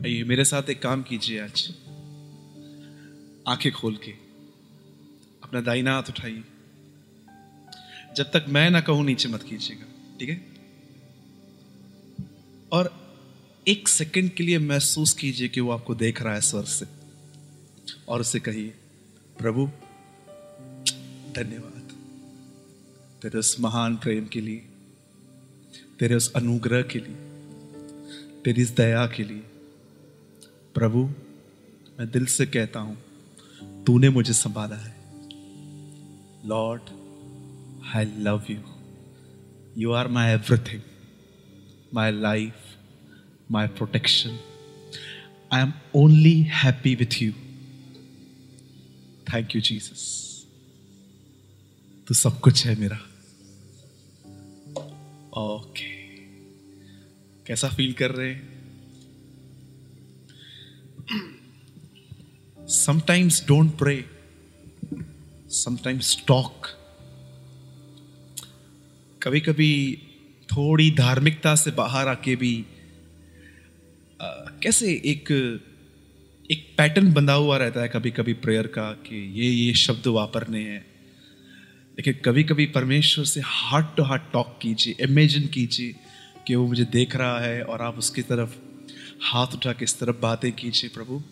आइए, मेरे साथ एक काम कीजिए आज। आँखें खोल के, अपना दाहिना हाथ उठाइए। जब तक मैं ना कहूँ, नीचे मत कीजिएगा, ठीक है? और एक सेकंड के लिए महसूस कीजिए कि वो आपको देख रहा है स्वर से। और उसे कहिए, प्रभु, धन्यवाद। तेरे उस महान प्रेम के लिए, तेरे उस अनुग्रह के लिए, तेरी इस दया के लिए प्रभु, मैं दिल से कहता हूँ, तूने मुझे संभाला है। Lord I love you you are my everything my life my protection I am only happy with you thank you Jesus तो सब कुछ है मेरा। Okay okay. कैसा फील कर रहे हैं? Sometimes don't pray sometimes talk कभी कभी थोड़ी धार्मिकता से बाहर आके भी आ, कैसे एक एक पैटर्न बंधा हुआ रहता है कभी कभी प्रेयर का कि ये ये शब्द वापरने हैं। लेकिन कभी कभी परमेश्वर से हार्ट टू हार्ट टॉक कीजिए इमेजिन कीजिए कि वो मुझे देख रहा है और आप उसकी तरफ़ हाथ उठा के इस तरफ़ बातें कीजिए प्रभु।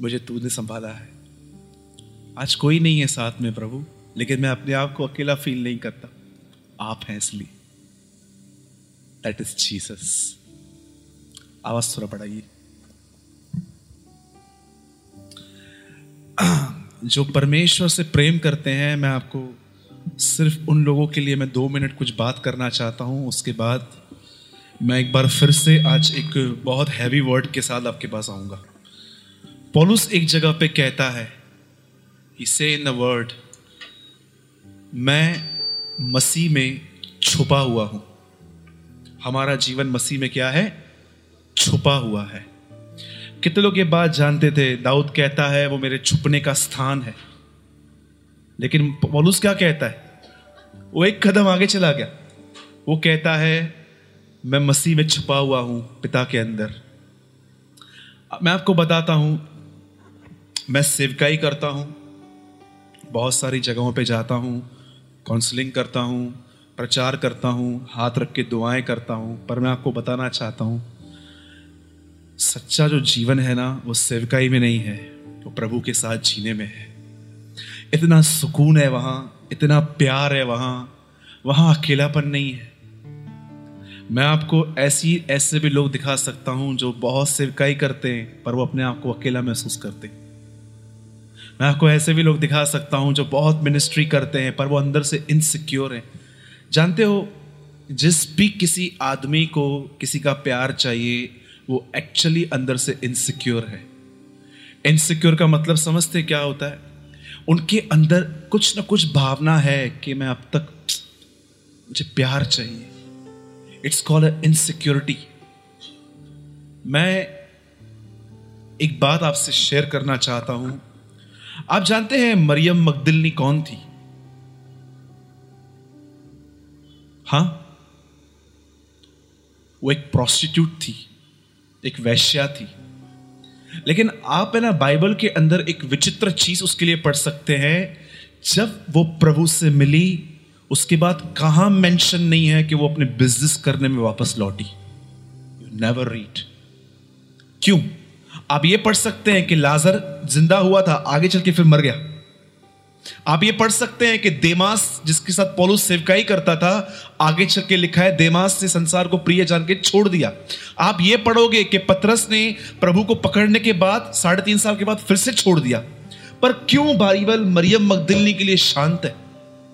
मुझे तूने संभाला है। आज कोई नहीं है साथ में प्रभु, लेकिन मैं अपने आप को अकेला फील नहीं करता। आप हैं इसलिए। दैट इज़ जीसस आवाज़ थोड़ा बढ़ाइए। जो परमेश्वर से प्रेम करते हैं, मैं आपको सिर्फ़ उन लोगों के लिए मैं दो मिनट कुछ बात करना चाहता हूँ, उसके बाद मैं एक बार फिर से आज एक बहुत हैवी वर्ड के साथ आपके पास आऊँगा। पॉलुस एक जगह पे कहता है इसे इन द वर्ड मैं मसीह में छुपा हुआ हूँ। हमारा जीवन मसीह में क्या है? छुपा हुआ है। कितने लोग ये बात जानते थे? दाऊद कहता है, वो मेरे छुपने का स्थान है। लेकिन पौलुस क्या कहता है? वो एक कदम आगे चला गया। वो कहता है मैं मसीह में छुपा हुआ हूँ पिता के अंदर। मैं आपको बताता हूँ, मैं सेवकाई करता हूँ, बहुत सारी जगहों पे जाता हूँ काउंसलिंग करता हूँ, प्रचार करता हूँ, हाथ रख के दुआएँ करता हूँ, पर मैं आपको बताना चाहता हूँ, सच्चा जो जीवन है ना, वो सेवकाई में नहीं है, वो प्रभु के साथ जीने में है। इतना सुकून है वहाँ, इतना प्यार है वहाँ वहाँ अकेलापन नहीं है। मैं आपको ऐसी, ऐसे भी लोग दिखा सकता हूँ जो बहुत सेवकाई करते हैं, पर वो अपने आप को अकेला महसूस करते हैं। मैं आपको ऐसे भी लोग दिखा सकता हूँ जो बहुत मिनिस्ट्री करते हैं, पर वो अंदर से इनसिक्योर हैं। जानते हो, जिस भी किसी आदमी को किसी का प्यार चाहिए, वो एक्चुअली अंदर से इनसिक्योर है। इनसिक्योर का मतलब समझते क्या होता है? उनके अंदर कुछ ना कुछ भावना है कि मैं अब तक मुझे प्यार चाहिए। इट्स कॉल इनसिक्योरिटी मैं एक बात आपसे शेयर करना चाहता हूँ। आप जानते हैं मरियम मकदिलनी कौन थी? हाँ? वो एक प्रोस्टिट्यूट थी, एक वैश्या थी। लेकिन आप है ना, बाइबल के अंदर एक विचित्र चीज़ उसके लिए पढ़ सकते हैं। जब वो प्रभु से मिली उसके बाद कहाँ मेंशन नहीं है कि वो अपने बिज़नेस करने में वापस लौटी? यू नेवर रीड क्यों? आप ये पढ़ सकते हैं कि लाजर ज़िंदा हुआ था, आगे चल के फिर मर गया। आप ये पढ़ सकते हैं कि देमास, जिसके साथ पोलूस सेवकाई करता था, आगे चल के लिखा है, देमास ने संसार को प्रिय जान के छोड़ दिया। आप ये पढ़ोगे कि पतरस ने प्रभु को पकड़ने के बाद, साढ़े तीन साल के बाद फिर से छोड़ दिया। पर क्यों बाइबल मरियम मकदिलनी के लिए शांत है?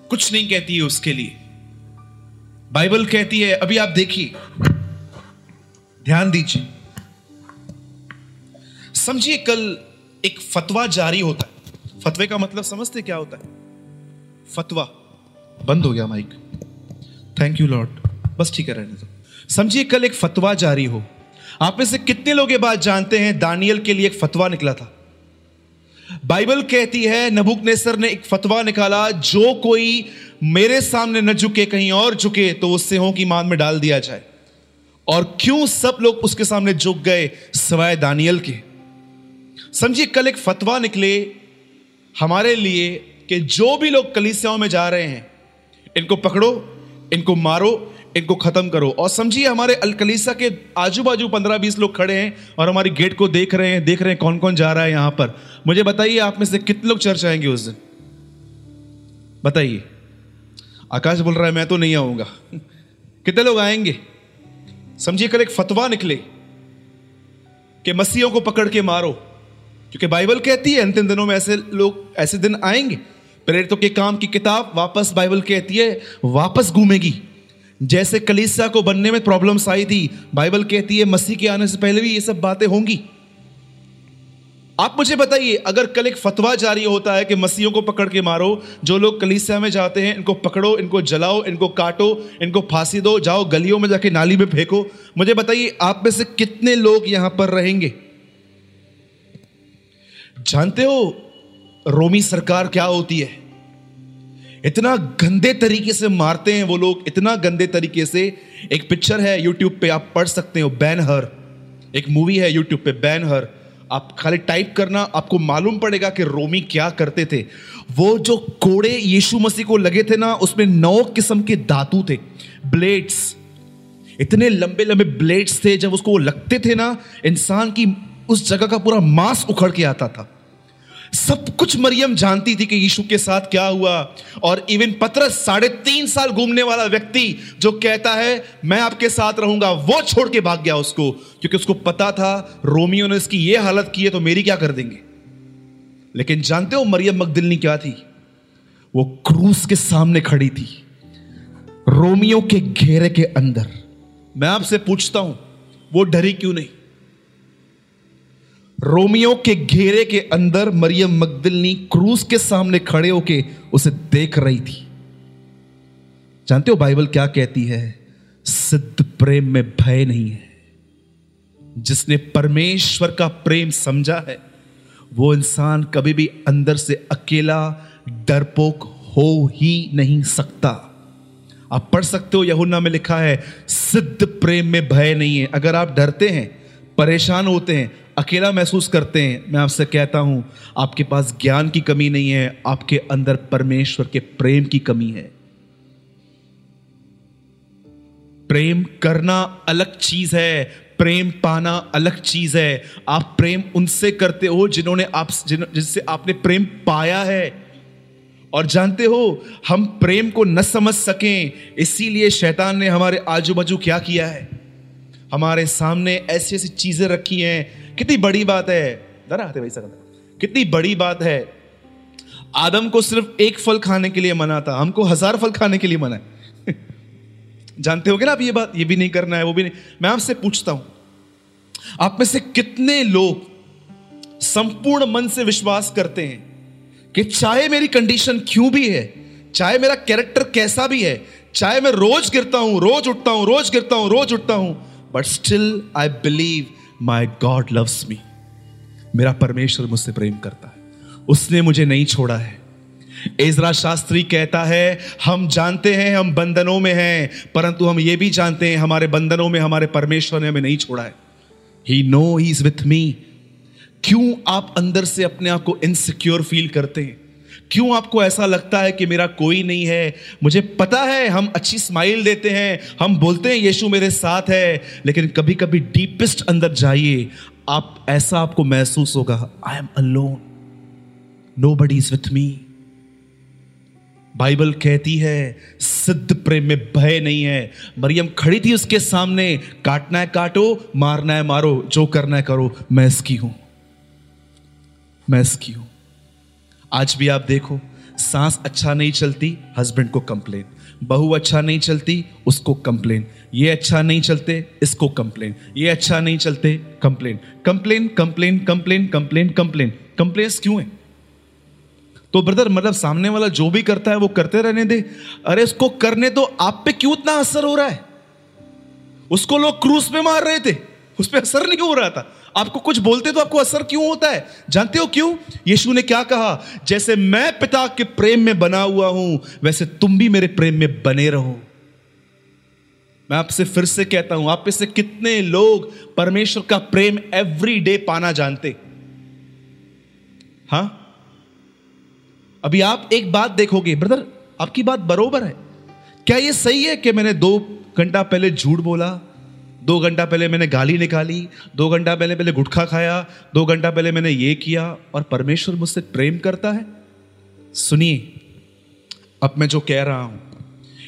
कुछ नहीं कहती है उसके लिए। बाइबल कहती है, अभी आप देखिए। ध्यान दीजिए। समझिए, कल एक फतवा जारी होता है। फतवे का मतलब समझते क्या होता है? फतवा। बंद हो गया माइक। थैंक यू लॉर्ड बस ठीक है रहने दो। समझिए, कल एक फतवा जारी हो। आप में से कितने लोग ये बात जानते हैं? दानियल के लिए एक फतवा निकला था। बाइबल कहती है नबुकनेसर ने एक फतवा निकाला, जो कोई मेरे सामने न झुके, कहीं और झुके तो उससे हो की मान में डाल दिया जाए। और क्यों सब लोग उसके सामने झुक गए सवाए दानियल के? समझिए, कल एक फतवा निकले हमारे लिए कि जो भी लोग कलीसियाओं में जा रहे हैं, इनको पकड़ो, इनको मारो इनको खत्म करो। और समझिए, हमारे अलकलीसा के आजू बाजू पंद्रह बीस लोग खड़े हैं और हमारी गेट को देख रहे हैं, देख रहे हैं कौन कौन जा रहा है यहाँ पर। मुझे बताइए, आप में से कितने लोग चर्च आएँगे उस दिन? बताइए। आकाश बोल रहा है, मैं तो नहीं आऊँगा। कितने लोग आएँगे? समझिए, कल एक फतवा निकले कि मसीहों को पकड़ के मारो। क्योंकि बाइबल कहती है, अंतिम दिनों में ऐसे लोग, ऐसे दिन आएँगे। प्रेरितों के काम की किताब वापस बाइबल कहती है, वापस घूमेगी। जैसे कलीसिया को बनने में प्रॉब्लम्स आई थी बाइबल कहती है, मसीह के आने से पहले भी ये सब बातें होंगी। आप मुझे बताइए, अगर कल एक फतवा जारी होता है कि मसीहों को पकड़ के मारो, जो लोग कलीसिया में जाते हैं, इनको पकड़ो, इनको जलाओ, इनको काटो, इनको फांसी दो, जाओ गलियों में जाके नाली में फेंको, मुझे बताइए, आप में से कितने लोग यहाँ पर रहेंगे? जानते हो, रोमी सरकार क्या होती है? इतना गंदे तरीके से मारते हैं वो लोग, इतना गंदे तरीके से। एक पिक्चर है यूट्यूब पे, आप पढ़ सकते हो बैन हर एक मूवी है यूट्यूब पे बैन हर आप खाली टाइप करना, आपको मालूम पड़ेगा कि रोमी क्या करते थे। वो जो कोड़े यीशु मसीह को लगे थे ना, उसमें नौ किस्म के धातु थे। ब्लेड्स इतने लंबे लंबे ब्लेड्स थे, जब उसको वो लगते थे ना, इंसान की उस जगह का पूरा मांस उखड़ के आता था। सब कुछ मरियम जानती थी कि यीशु के साथ क्या हुआ। और इवन पत्रस साढ़े तीन साल घूमने वाला व्यक्ति जो कहता है, मैं आपके साथ रहूँगा, वो छोड़ के भाग गया उसको। क्योंकि उसको पता था, रोमियो ने इसकी ये हालत की है तो मेरी क्या कर देंगे? लेकिन जानते हो मरियम मकदिलनी क्या थी? वो क्रूस के सामने खड़ी थी, रोमियो के घेरे के अंदर। मैं आपसे पूछता हूँ, वो डरी क्यों नहीं? रोमियो के घेरे के अंदर मरियम मकदिलनी क्रूस के सामने खड़े होके उसे देख रही थी। जानते हो बाइबल क्या कहती है? सिद्ध प्रेम में भय नहीं है। जिसने परमेश्वर का प्रेम समझा है, वो इंसान कभी भी अंदर से अकेला, डरपोक हो ही नहीं सकता। आप पढ़ सकते हो, यहुन्ना में लिखा है, सिद्ध प्रेम में भय नहीं है। अगर आप डरते हैं, परेशान होते हैं अकेला महसूस करते हैं, मैं आपसे कहता हूँ, आपके पास ज्ञान की कमी नहीं है, आपके अंदर परमेश्वर के प्रेम की कमी है। प्रेम करना अलग चीज़ है, प्रेम पाना अलग चीज़ है। आप प्रेम उनसे करते हो जिन्होंने आप जिससे आपने प्रेम पाया है। और जानते हो, हम प्रेम को न समझ सकें, इसीलिए शैतान ने हमारे आजू बाजू क्या किया है? हमारे सामने ऐसी ऐसी चीज़ें रखी हैं कितनी बड़ी बात है। भाई सकता कितनी बड़ी बात है। आदम को सिर्फ़ एक फल खाने के लिए मना था। हमको हज़ार फल खाने के लिए मना है। जानते हो ना आप ये बात? ये भी नहीं करना है, वो भी नहीं। मैं आपसे पूछता हूँ। आप में से कितने लोग संपूर्ण मन से विश्वास करते हैं कि चाहे मेरी कंडीशन क्यों भी है, चाहे मेरा कैरेक्टर कैसा भी है, चाहे मैं रोज गिरता हूँ, रोज उठता हूँ, रोज गिरता हूँ, रोज उठता हूँ but still I believe my God loves me मेरा परमेश्वर मुझसे प्रेम करता है। उसने मुझे नहीं छोड़ा है। एजरा शास्त्री कहता है, हम जानते हैं, हम बंधनों में हैं, परंतु हम ये भी जानते हैं, हमारे बंधनों में, हमारे परमेश्वर ने हमें नहीं छोड़ा है। He know he is with me क्यों आप अंदर से अपने आप को इनसिक्योर फील करते हैं? क्यों आपको ऐसा लगता है कि मेरा कोई नहीं है? मुझे पता है हम अच्छी स्माइल देते हैं, हम बोलते हैं, यीशु मेरे साथ है। लेकिन कभी कभी डीपेस्ट अंदर जाइए, आप, ऐसा आपको महसूस होगा I am alone nobody is with me Bible कहती है, सिद्ध प्रेम में भय नहीं है। मरियम खड़ी थी उसके सामने, काटना है काटो, मारना है मारो, जो करना है करो, मैं इसकी हूँ। मैं इसकी हूँ। आज भी आप देखो, सांस अच्छा नहीं चलती हस्बैंड को कंप्लेन बहू अच्छा नहीं चलती, उसको कंप्लेन ये अच्छा नहीं चलते, इसको कंप्लेन ये अच्छा नहीं चलते complain complain complain complain complain complain complain क्यों है? तो ब्रदर मतलब सामने वाला जो भी करता है, वो करते रहने दे. अरे इसको करने तो आप पे क्यों इतना असर हो रहा है? उसको लोग क्रूस में मार रहे थे. उस पर असर नहीं हो रहा था। आपको कुछ बोलते तो आपको असर क्यों होता है? जानते हो क्यों? यीशु ने क्या कहा? जैसे मैं पिता के प्रेम में बना हुआ हूँ, वैसे तुम भी मेरे प्रेम में बने रहो। मैं आपसे फिर से कहता हूँ, आप में से कितने लोग परमेश्वर का प्रेम एवरी डे पाना जानते? हाँ? अभी आप एक बात देखोगे ब्रदर आपकी बात बरोबर है। क्या यह सही है कि मैंने दो घंटा पहले झूठ बोला? दो घंटा पहले मैंने गाली निकाली, दो घंटा पहले पहले गुटखा खाया, दो घंटा पहले मैंने ये किया, और परमेश्वर मुझसे प्रेम करता है। सुनिए, अब मैं जो कह रहा हूँ,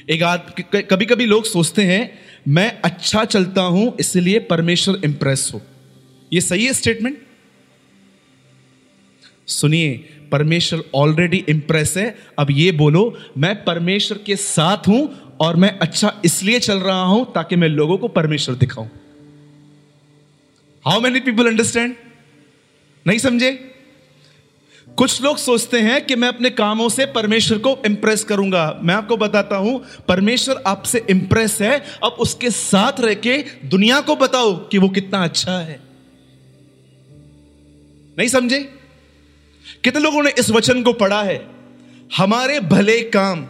एक आद कभी कभी लोग सोचते हैं, मैं अच्छा चलता हूँ, इसलिए परमेश्वर इंप्रेस हो। ये सही है स्टेटमेंट सुनिए परमेश्वर ऑलरेडी इंप्रेस है। अब ये बोलो, मैं परमेश्वर के साथ हूँ और मैं अच्छा इसलिए चल रहा हूँ ताकि मैं लोगों को परमेश्वर दिखाऊँ। हाउ मेनी पीपल अंडरस्टैंड नहीं समझे? कुछ लोग सोचते हैं कि मैं अपने कामों से परमेश्वर को इंप्रेस करूँगा। मैं आपको बताता हूँ, परमेश्वर आपसे इंप्रेस है। अब उसके साथ रह के दुनिया को बताओ कि वो कितना अच्छा है। नहीं समझे? कितने लोगों ने इस वचन को पढ़ा है? हमारे भले काम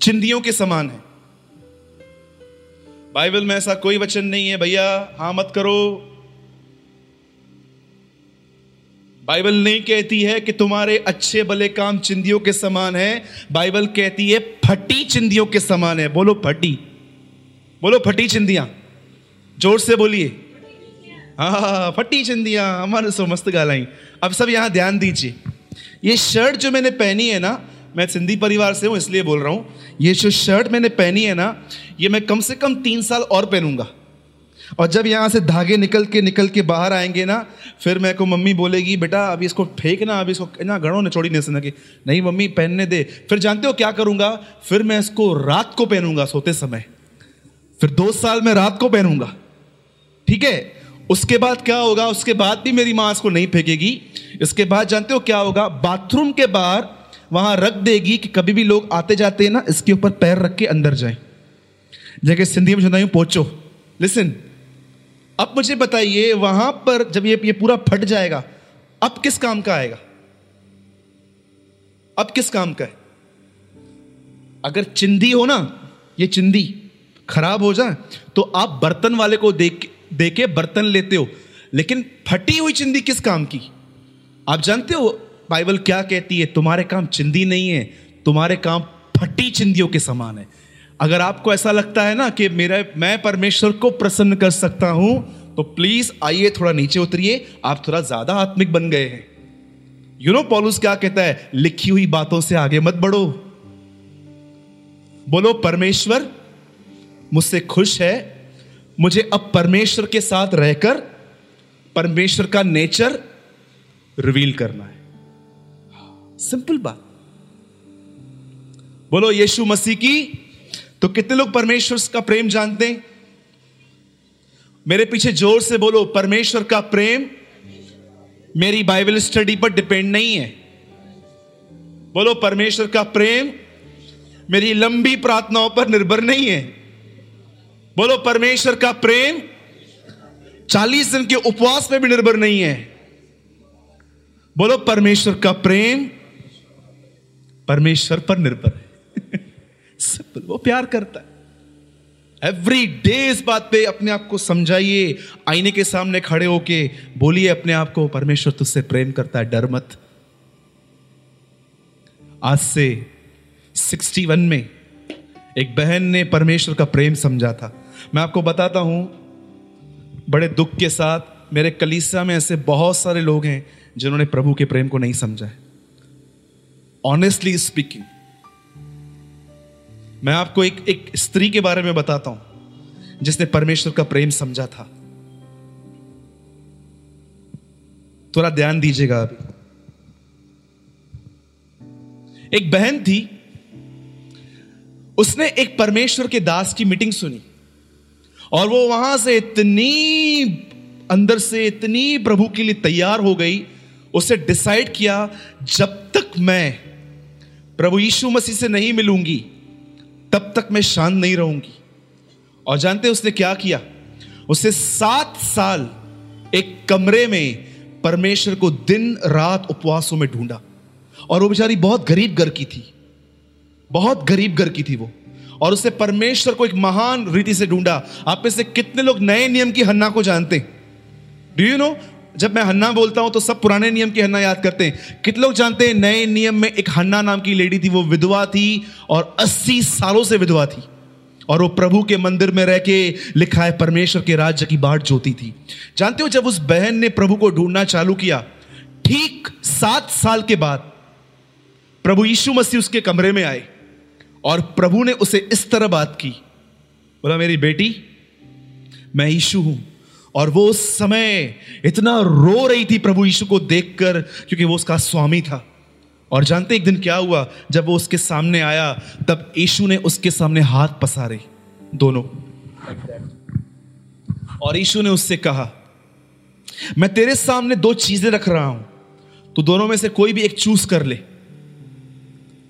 चिंदियों के समान है। बाइबल में ऐसा कोई वचन नहीं है, भैया, हाँ मत करो। बाइबल नहीं कहती है कि तुम्हारे अच्छे भले काम चिंदियों के समान है। बाइबल कहती है, फटी चिंदियों के समान है। बोलो, फटी। बोलो, फटी चिंदियाँ। ज़ोर से बोलिए। फटी चिंदियाँ हमारे सो मस्त गालाई। अब सब यहाँ ध्यान दीजिए। ये शर्ट जो मैंने पहनी है ना, मैं सिंधी परिवार से हूँ, इसलिए बोल रहा हूँ। ये जो शर्ट मैंने पहनी है ना, ये मैं कम से कम तीन साल और पहनूँगा। और जब यहाँ से धागे निकल के निकल के बाहर आएँगे ना, फिर मेरे को मम्मी बोलेगी, बेटा, अभी इसको फेंकना, अभी इसको ना गड़ो ने, छोड़ी नहीं सके नहीं, मम्मी, पहनने दे। फिर जानते हो क्या करूँगा? फिर मैं इसको रात को पहनूँगा सोते समय। फिर दो साल में रात को पहनूँगा। ठीक है? उसके बाद क्या होगा? उसके बाद भी मेरी माँ इसको नहीं फेंकेगी। इसके बाद जानते हो क्या होगा? बाथरूम के बाहर वहाँ रख देगी कि कभी भी लोग आते जाते हैं ना, इसके ऊपर पैर रख के अंदर जाए। जगह सिंधी में सुनाई पोचो लिसन अब मुझे बताइए, वहाँ पर जब ये ये पूरा फट जाएगा, अब किस काम का आएगा? अब किस काम का है? अगर चिंदी हो ना, ये चिंदी खराब हो जाए तो आप बर्तन वाले को देख दे के बर्तन लेते हो, लेकिन फटी हुई चिंदी किस काम की? आप जानते हो, बाइबल क्या कहती है? तुम्हारे काम चिंदी नहीं है, तुम्हारे काम फटी चिंदियों के समान है। अगर आपको ऐसा लगता है ना कि मेरा, मैं परमेश्वर को प्रसन्न कर सकता हूँ तो प्लीज़ आइए थोड़ा नीचे उतरिए, आप थोड़ा ज़्यादा आत्मिक बन गए हैं। यू नो पॉलुस क्या कहता है? लिखी हुई बातों से आगे मत बढ़ो। बोलो, परमेश्वर मुझसे खुश है मुझे अब परमेश्वर के साथ रहकर परमेश्वर का नेचर रिवील करना है। सिंपल बात। बोलो, यीशु मसीह की तो कितने लोग परमेश्वर का प्रेम जानते हैं? मेरे पीछे ज़ोर से बोलो, परमेश्वर का प्रेम मेरी बाइबल स्टडी पर डिपेंड नहीं है। बोलो, परमेश्वर का प्रेम मेरी लंबी प्रार्थनाओं पर निर्भर नहीं है। बोलो, परमेश्वर का प्रेम चालीस दिन के उपवास में भी निर्भर नहीं है। बोलो, परमेश्वर का प्रेम परमेश्वर पर निर्भर है। सिंपल वो प्यार करता है। एवरी डे इस बात पे अपने आप को समझाइए। आईने के सामने खड़े होके बोलिए अपने आप को, परमेश्वर तुझसे प्रेम करता है, डर मत। आज से 61 में एक बहन ने परमेश्वर का प्रेम समझा था। मैं आपको बताता हूँ, बड़े दुख के साथ मेरे कलीसिया में ऐसे बहुत सारे लोग हैं जिन्होंने प्रभु के प्रेम को नहीं समझा है। ऑनेस्टली स्पीकिंग मैं आपको एक एक स्त्री के बारे में बताता हूँ, जिसने परमेश्वर का प्रेम समझा था। थोड़ा ध्यान दीजिएगा अभी। एक बहन थी, उसने एक परमेश्वर के दास की मीटिंग सुनी। और वो वहाँ से इतनी अंदर से इतनी प्रभु के लिए तैयार हो गई, उसे डिसाइड किया, जब तक मैं प्रभु यीशु मसीह से नहीं मिलूँगी, तब तक मैं शांत नहीं रहूँगी। और जानते उसने क्या किया? उसे सात साल एक कमरे में परमेश्वर को दिन रात उपवासों में ढूंढा। और वो बेचारी बहुत गरीब घर की थी, बहुत गरीब घर की थी वो। और उसे परमेश्वर को एक महान रीति से ढूंढा। आप में से कितने लोग नए नियम की हन्ना को जानते डू यू नो जब मैं हन्ना बोलता हूँ तो सब पुराने नियम की हन्ना याद करते हैं। कितने लोग जानते हैं नए नियम में एक हन्ना नाम की लेडी थी, वो विधवा थी और 80 सालों से विधवा थी। और वो प्रभु के मंदिर में रह के लिखा है, परमेश्वर के राज्य की बाट जोती थी। जानते हो, जब उस बहन ने प्रभु को ढूंढना चालू किया, ठीक सात साल के बाद प्रभु यीशु मसीह उसके कमरे में आए। और प्रभु ने उसे इस तरह बात की। बोला, मेरी बेटी, मैं यीशु हूँ और वो उस समय इतना रो रही थी प्रभु यीशु को देखकर क्योंकि वो उसका स्वामी था। और जानते एक दिन क्या हुआ? जब वो उसके सामने आया, तब यीशु ने उसके सामने हाथ पसारे दोनों। और यीशु ने उससे कहा, मैं तेरे सामने दो चीज़ें रख रहा हूँ तो दोनों में से कोई भी एक चूज़ कर ले।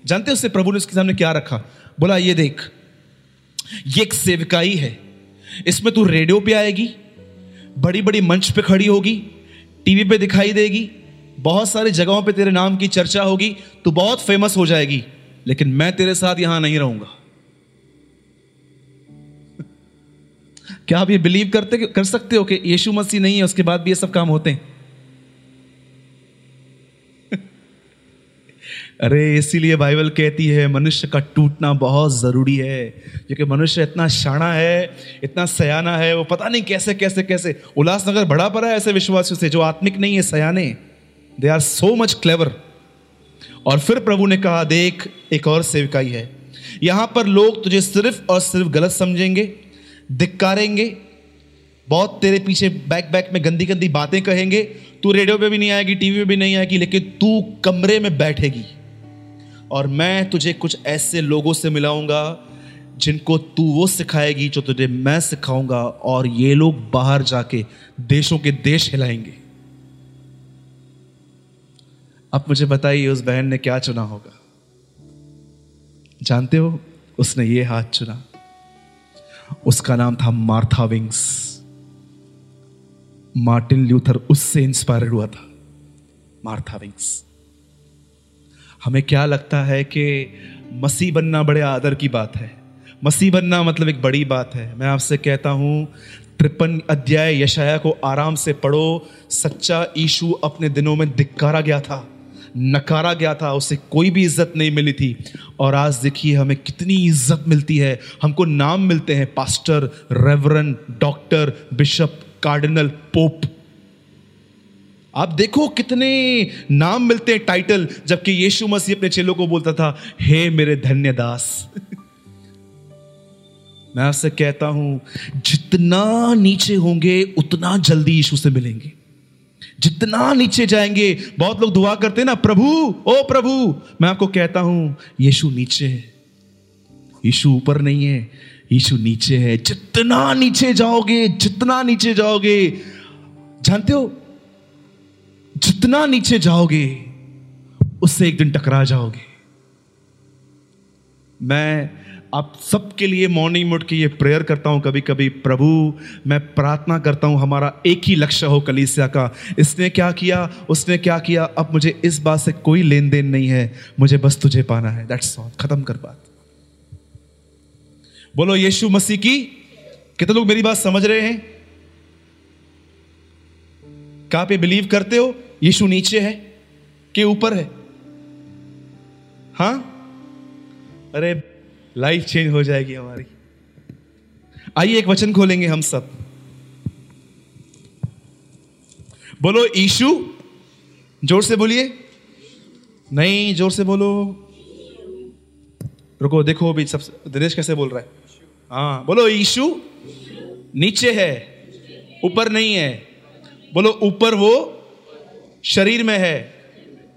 जानते उससे प्रभु ने उसके सामने क्या रखा? बोला, ये देख, ये एक सेवकाई है। इसमें तू रेडियो पे आएगी बड़ी बड़ी मंच पे खड़ी होगी, टीवी पे दिखाई देगी, बहुत सारी जगहों पे तेरे नाम की चर्चा होगी, तू बहुत फ़ेमस हो जाएगी, लेकिन मैं तेरे साथ यहाँ नहीं रहूँगा। क्या आप ये बिलीव करते, कर सकते हो कि यीशु मसीह नहीं है, उसके बाद भी ये सब काम होते हैं? अरे, इसीलिए बाइबल कहती है, मनुष्य का टूटना बहुत ज़रूरी है। क्योंकि मनुष्य इतना शाना है, इतना सयाना है, वो पता नहीं कैसे कैसे कैसे। उल्लासनगर बड़ा पड़ा है ऐसे विश्वासियों से, जो आत्मिक नहीं है, सयाने। They are so much clever और फिर प्रभु ने कहा, देख, एक और सेविकाई है। यहाँ पर लोग तुझे सिर्फ़ और सिर्फ़ गलत समझेंगे, धिक्कारेंगे, बहुत तेरे पीछे बैक बैक में गंदी गंदी बातें कहेंगे, तू रेडियो पे भी नहीं आएगी, टीवी पे भी नहीं आएगी, लेकिन तू कमरे में बैठेगी। और मैं तुझे कुछ ऐसे लोगों से मिलाऊँगा, जिनको तू वो सिखाएगी जो तुझे मैं सिखाऊँगा, और ये लोग बाहर जाके देशों के देश हिलाएँगे। अब मुझे बताइए, उस बहन ने क्या चुना होगा? जानते हो, उसने ये हाथ चुना। उसका नाम था मार्था विंग्स। मार्टिन ल्यूथर उससे इंस्पायर्ड हुआ था, मार्था विंग्स। हमें क्या लगता है कि मसीह बनना बड़े आदर की बात है? मसीह बनना मतलब एक बड़ी बात है। मैं आपसे कहता हूँ, त्रिपन अध्याय यशाया को आराम से पढ़ो। सच्चा ईशु अपने दिनों में धिक्कारा गया था, नकारा गया था, उसे कोई भी इज़्ज़त नहीं मिली थी। और आज देखिए, हमें कितनी इज़्ज़त मिलती है। हमको नाम मिलते हैं, pastor, reverend, doctor, bishop, cardinal, pope. आप देखो कितने नाम मिलते हैं टाइटल जबकि यीशु मसीह अपने चेलों को बोलता था, हे मेरे धन्य दास। मैं आपसे कहता हूँ, जितना नीचे होंगे, उतना जल्दी यीशु से मिलेंगे। जितना नीचे जाएँगे, बहुत लोग दुआ करते हैं ना, प्रभु, ओ प्रभु। मैं आपको कहता हूँ, यीशु नीचे है। यीशु ऊपर नहीं है, यीशु नीचे है। जितना नीचे जाओगे, जितना नीचे जाओगे, जानते हो जितना नीचे जाओगे, उससे एक दिन टकरा जाओगे। मैं आप सबके लिए मॉर्निंग मोड की ये प्रेयर करता हूँ कभी कभी प्रभु, मैं प्रार्थना करता हूँ, हमारा एक ही लक्ष्य हो कलीसिया का। इसने क्या किया? उसने क्या किया? अब मुझे इस बात से कोई लेन देन नहीं है। मुझे बस तुझे पाना है। दैट्स ऑल खत्म कर बात। बोलो, यीशु मसीह की, कितने लोग मेरी बात समझ रहे हैं? आप ये बिलीव करते हो? यीशु नीचे है कि ऊपर है? हाँ? अरे लाइफ चेंज हो जाएगी हमारी। आइए एक वचन खोलेंगे हम सब। बोलो ईशु ज़ोर से बोलिए। नहीं, ज़ोर से बोलो। रुको, देखो अभी सब, दिनेश कैसे बोल रहा है? हाँ बोलो ईशु नीचे है, ऊपर नहीं है। बोलो, ऊपर वो शरीर में है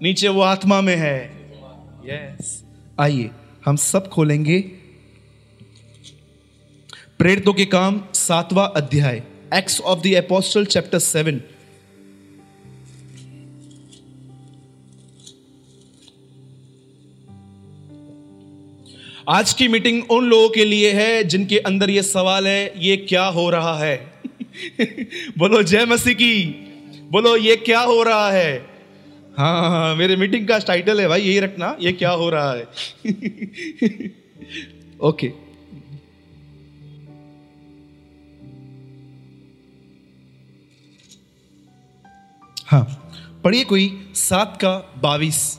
नीचे वो आत्मा में है। यस आइए हम सब खोलेंगे। प्रेरितों के काम सातवां अध्याय acts of the apostle chapter seven आज की मीटिंग उन लोगों के लिए है जिनके अंदर यह सवाल है ये क्या हो रहा है? बोलो जय मसीह की। बोलो ये क्या हो रहा है? हाँ हाँ, हाँ मेरे मीटिंग का टाइटल है भाई यही रखना ये क्या हो रहा है? ओके हाँ पढ़िए कोई सात का बाविस।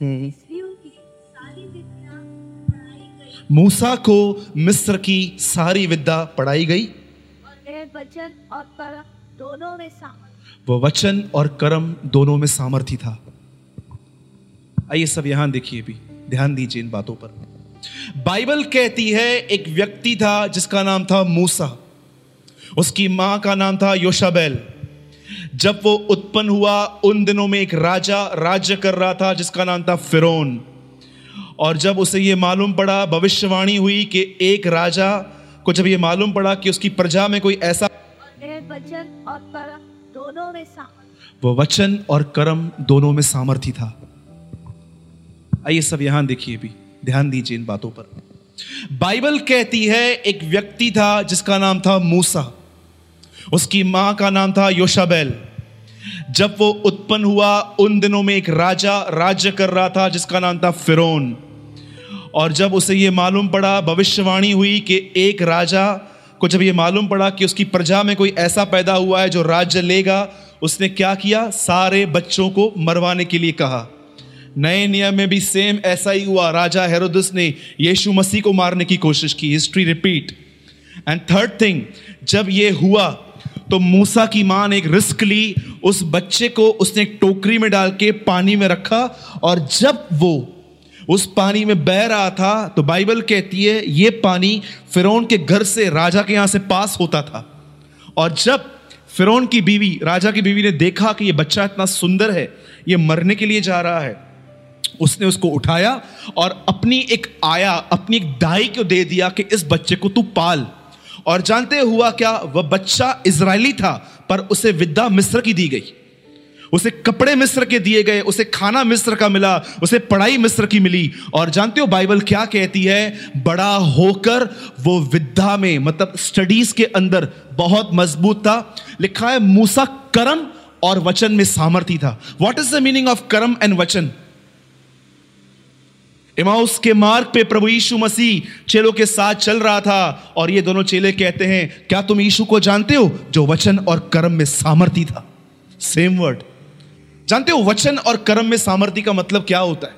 Hmm. मूसा को मिस्र की सारी विद्या पढ़ाई गई। वचन और दोनों में वह वचन और कर्म दोनों में सामर्थ्य था। आइए सब यहाँ देखिए भी ध्यान दीजिए इन बातों पर। बाइबल कहती है एक व्यक्ति था जिसका नाम था मूसा। उसकी माँ का नाम था योशाबेल। जब वो उत्पन्न हुआ उन दिनों में एक राजा राज्य कर रहा था जिसका नाम था फिरौन। और जब उसे ये मालूम पड़ा भविष्यवाणी हुई कि एक राजा को जब ये मालूम पड़ा कि उसकी प्रजा में कोई ऐसा वचन और दोनों में वो वचन और कर्म दोनों में सामर्थ्य था। आइए सब यहाँ देखिए भी ध्यान दीजिए इन बातों पर। बाइबल कहती है एक व्यक्ति था जिसका नाम था मूसा। उसकी माँ का नाम था योशाबेल। जब वो उत्पन्न हुआ उन दिनों में एक राजा राज्य कर रहा था जिसका नाम था फिरौन। और जब उसे ये मालूम पड़ा, भविष्यवाणी हुई कि एक राजा, को जब ये मालूम पड़ा कि उसकी प्रजा में कोई ऐसा पैदा हुआ है जो राज्य लेगा, उसने क्या किया? सारे बच्चों को मरवाने के लिए कहा। नए नियम में भी सेम ऐसा ही हुआ। राजा हेरोदस ने यीशु मसीह को मारने की कोशिश की। History repeat and third thing जब ये हुआ तो मूसा की माँ ने एक रिस्क ली। उस बच्चे को उसने टोकरी में डाल के पानी में रखा और जब वो उस पानी में बह रहा था तो बाइबल कहती है, ये पानी फिरौन के घर से राजा के यहाँ से पास होता था। और जब फिरौन की बीवी, राजा की बीवी ने देखा कि ये बच्चा इतना सुंदर है, ये मरने के लिए जा रहा है, उसने उसको उठाया और अपनी एक आया, अपनी एक दाई को दे दिया कि इस बच्चे को तू पाल। और जानते हुआ क्या, वह बच्चा इसराइली था, पर उसे विद्या मिस्र की दी गई। उसे कपड़े मिस्र के दिए गए, उसे खाना मिस्र का मिला, उसे पढ़ाई मिस्र की मिली। और जानते हो, बाइबल क्या कहती है? बड़ा होकर वो विद्या में मतलब स्टडीज़ के अंदर बहुत मज़बूत था। लिखा है, मूसा कर्म और वचन में सामर्थ्य था। What is the meaning of karma and vachan? Emmaus के मार्ग पे प्रभु यीशु मसीह चेलों के साथ चल रहा था। और ये दोनों चेले कहते हैं, क्या तुम यीशु को जानते हो, जो वचन और कर्म में सामर्थ्य था? सेम वर्ड जानते हो वचन और कर्म में सामर्थ्य का मतलब क्या होता है?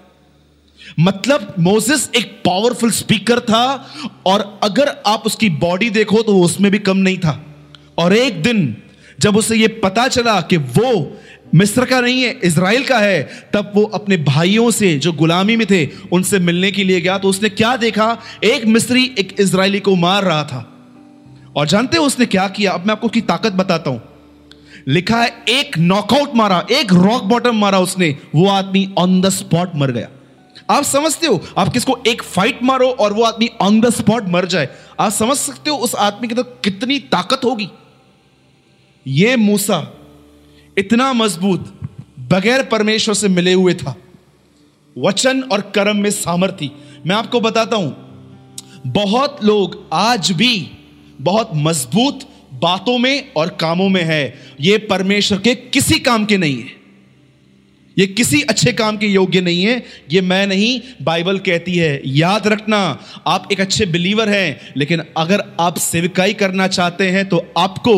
मतलब मोसेस एक पावरफुल स्पीकर था और अगर आप उसकी बॉडी देखो तो उसमें भी कम नहीं था। और एक दिन जब उसे ये पता चला कि वो मिस्र का नहीं है इसराइल का है, तब वो अपने भाइयों से जो गुलामी में थे, उनसे मिलने के लिए गया। तो उसने क्या देखा? एक मिस्री एक इसराइली को मार रहा था। और जानते हो उसने क्या किया? अब मैं आपको उसकी ताकत बताता हूँ। लिखा है, एक नॉकआउट मारा, एक रॉक बॉटम मारा उसने, वो आदमी ऑन द स्पॉट मर गया। आप समझते हो, आप किसको एक फाइट मारो और वो आदमी ऑन द स्पॉट मर जाए? आप समझ सकते हो, उस आदमी की तो कितनी ताकत होगी। ये मूसा इतना मज़बूत, बगैर परमेश्वर से मिले हुए था। वचन और कर्म में सामर्थ्य मैं आपको बताता हूँ, बहुत लोग आज भी बहुत मज़बूत बातों में और कामों में है। ये परमेश्वर के किसी काम के नहीं है। ये किसी अच्छे काम के योग्य नहीं है। ये मैं नहीं, बाइबल कहती है, याद रखना, आप एक अच्छे बिलीवर हैं, लेकिन अगर आप सेविकाई करना चाहते हैं तो आपको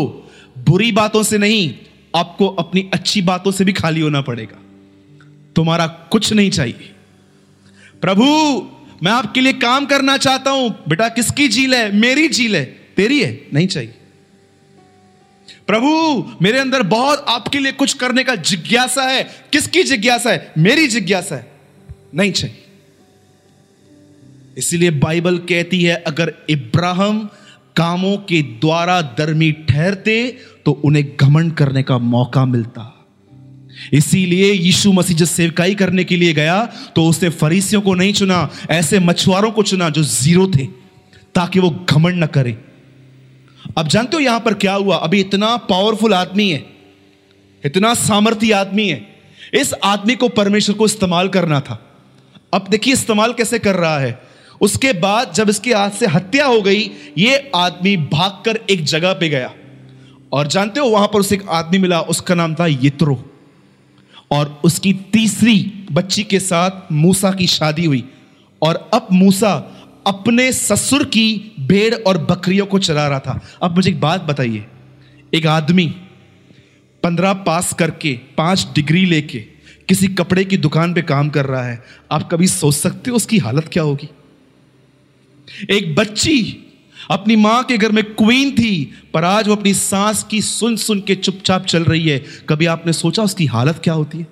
बुरी बातों से नहीं, आपको अपनी अच्छी बातों से भी खाली होना पड़ेगा। तुम्हारा कुछ नहीं चाहिए। प्रभु, मैं आपके लिए काम करना चाहता हूँ। बेटा, किसकी झील है? मेरी झील है। तेरी है? नहीं चाहिए। प्रभु, मेरे अंदर बहुत आपके लिए कुछ करने का जिज्ञासा है। किसकी जिज्ञासा है? मेरी जिज्ञासा है। नहीं चाहिए। इसीलिए बाइबल कहती है, अगर इब्राहिम कामों के द्वारा दरमी ठहरते तो उन्हें घमंड करने का मौका मिलता। इसीलिए यीशु मसीह जब सेवकाई करने के लिए गया तो उसने फरीसियों को नहीं चुना, ऐसे मछुआरों को चुना जो ज़ीरो थे, ताकि वो घमंड न करें। अब जानते हो यहाँ पर क्या हुआ? अभी इतना पावरफुल आदमी है, इतना सामर्थ्य आदमी है, इस आदमी को परमेश्वर को इस्तेमाल करना था। अब देखिए इस्तेमाल कैसे कर रहा है। उसके बाद जब इसके हाथ से हत्या हो गई, ये आदमी भागकर एक जगह पे गया। और जानते हो वहाँ पर उसे एक आदमी मिला, उसका नाम था यित्रो। और उसकी तीसरी बच्ची के साथ मूसा की शादी हुई। और अब मूसा अपने ससुर की भेड़ और बकरियों को चला रहा था। अब मुझे एक बात बताइए। एक आदमी पंद्रह पास करके पाँच डिग्री लेके किसी कपड़े की दुकान पे काम कर रहा है। आप कभी सोच सकते हो उसकी हालत क्या होगी? एक बच्ची अपनी माँ के घर में क्वीन थी, पर आज वो अपनी सांस की सुन सुन के चुपचाप चल रही है। कभी आपने सोचा उसकी हालत क्या होती है?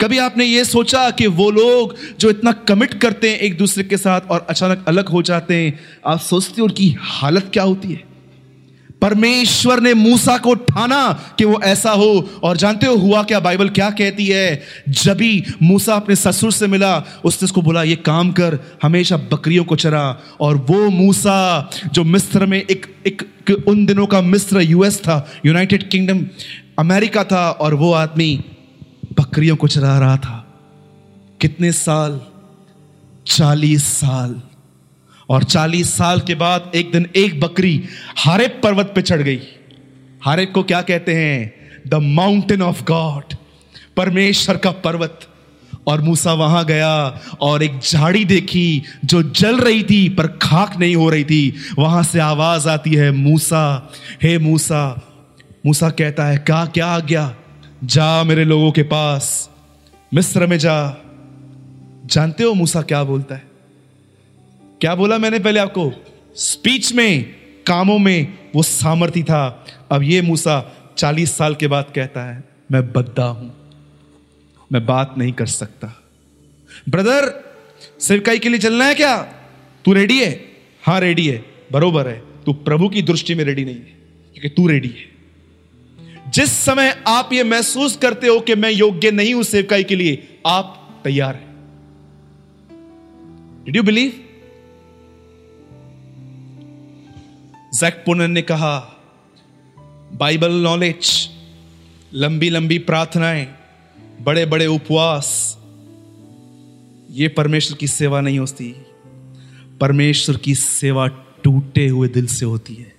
कभी आपने ये सोचा कि वो लोग जो इतना कमिट करते हैं एक दूसरे के साथ और अचानक अलग हो जाते हैं, आप सोचते हो उनकी हालत क्या होती है? परमेश्वर ने मूसा को ठाना कि वो ऐसा हो। और जानते हो हुआ क्या? बाइबल क्या कहती है? जब भी मूसा अपने ससुर से मिला, उसने उसको बोला, ये काम कर, हमेशा बकरियों को चरा। और वो मूसा, जो मिस्र में एक एक उन दिनों का मिस्र यूएस था, यूनाइटेड किंगडम अमेरिका था, और वो आदमी बकरियों को चरा रहा था। कितने साल? चालीस साल। और चालीस साल के बाद एक दिन एक बकरी हारे पर्वत पे चढ़ गई। हारे को क्या कहते हैं? द माउंटेन ऑफ़ गॉड परमेश्वर का पर्वत। और मूसा वहाँ गया और एक झाड़ी देखी जो जल रही थी, पर खाक नहीं हो रही थी। वहाँ से आवाज़ आती है, मूसा, हे मूसा। मूसा कहता है क्या क्या आ गया? जा मेरे लोगों के पास, मिस्र में जा। जानते हो मूसा क्या बोलता है? क्या बोला मैंने पहले आपको? स्पीच में, कामों में वो सामर्थ्य था। अब ये मूसा चालीस साल के बाद कहता है, मैं बद्दा हूँ। मैं बात नहीं कर सकता। ब्रदर, सेवकाई के लिए चलना है क्या? तू रेडी है? हाँ रेडी है। बरोबर है। तू प्रभु की दृष्टि में रेडी नहीं है, क्योंकि तू रेडी है। जिस समय आप ये महसूस करते हो कि मैं योग्य नहीं हूँ सेवकाई के लिए, आप तैयार हैं। Did you believe Zac Poonen ने कहा बाइबल नॉलेज लंबी लंबी प्रार्थनाएँ बड़े बड़े उपवास, ये परमेश्वर की सेवा नहीं होती। परमेश्वर की सेवा टूटे हुए दिल से होती है।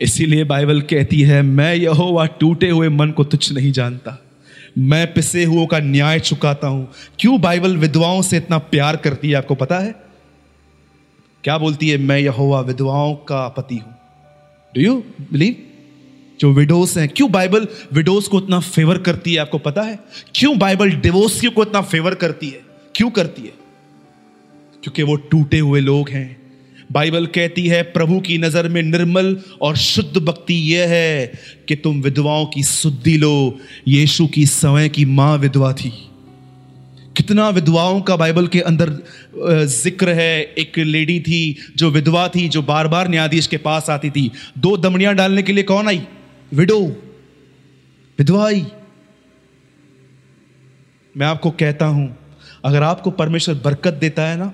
इसीलिए बाइबल कहती है, मैं यहोवा टूटे हुए मन को तुच्छ नहीं जानता। मैं पिसे हुओं का न्याय चुकाता हूँ। क्यों बाइबल विधवाओं से इतना प्यार करती है, आपको पता है? क्या बोलती है, मैं यहोवा विधवाओं का पति हूँ डू यू बिलीव जो विडोस हैं, क्यों बाइबल विडोस को इतना फेवर करती है, आपको पता है? क्यों बाइबल डिवोर्सियों को इतना फेवर करती है? क्यों करती है? क्योंकि वो टूटे हुए लोग हैं। बाइबल कहती है, प्रभु की नज़र में निर्मल और शुद्ध भक्ति यह है कि तुम विधवाओं की शुद्धि लो। यीशु की समय की माँ विधवा थी। कितना विधवाओं का बाइबल के अंदर ज़िक्र है। एक लेडी थी जो विधवा थी, जो बार बार न्यायाधीश के पास आती थी। दो दमड़ियाँ डालने के लिए कौन आई? विडो। विधवा आई। मैं आपको कहता हूँ, अगर आपको परमेश्वर बरकत देता है ना,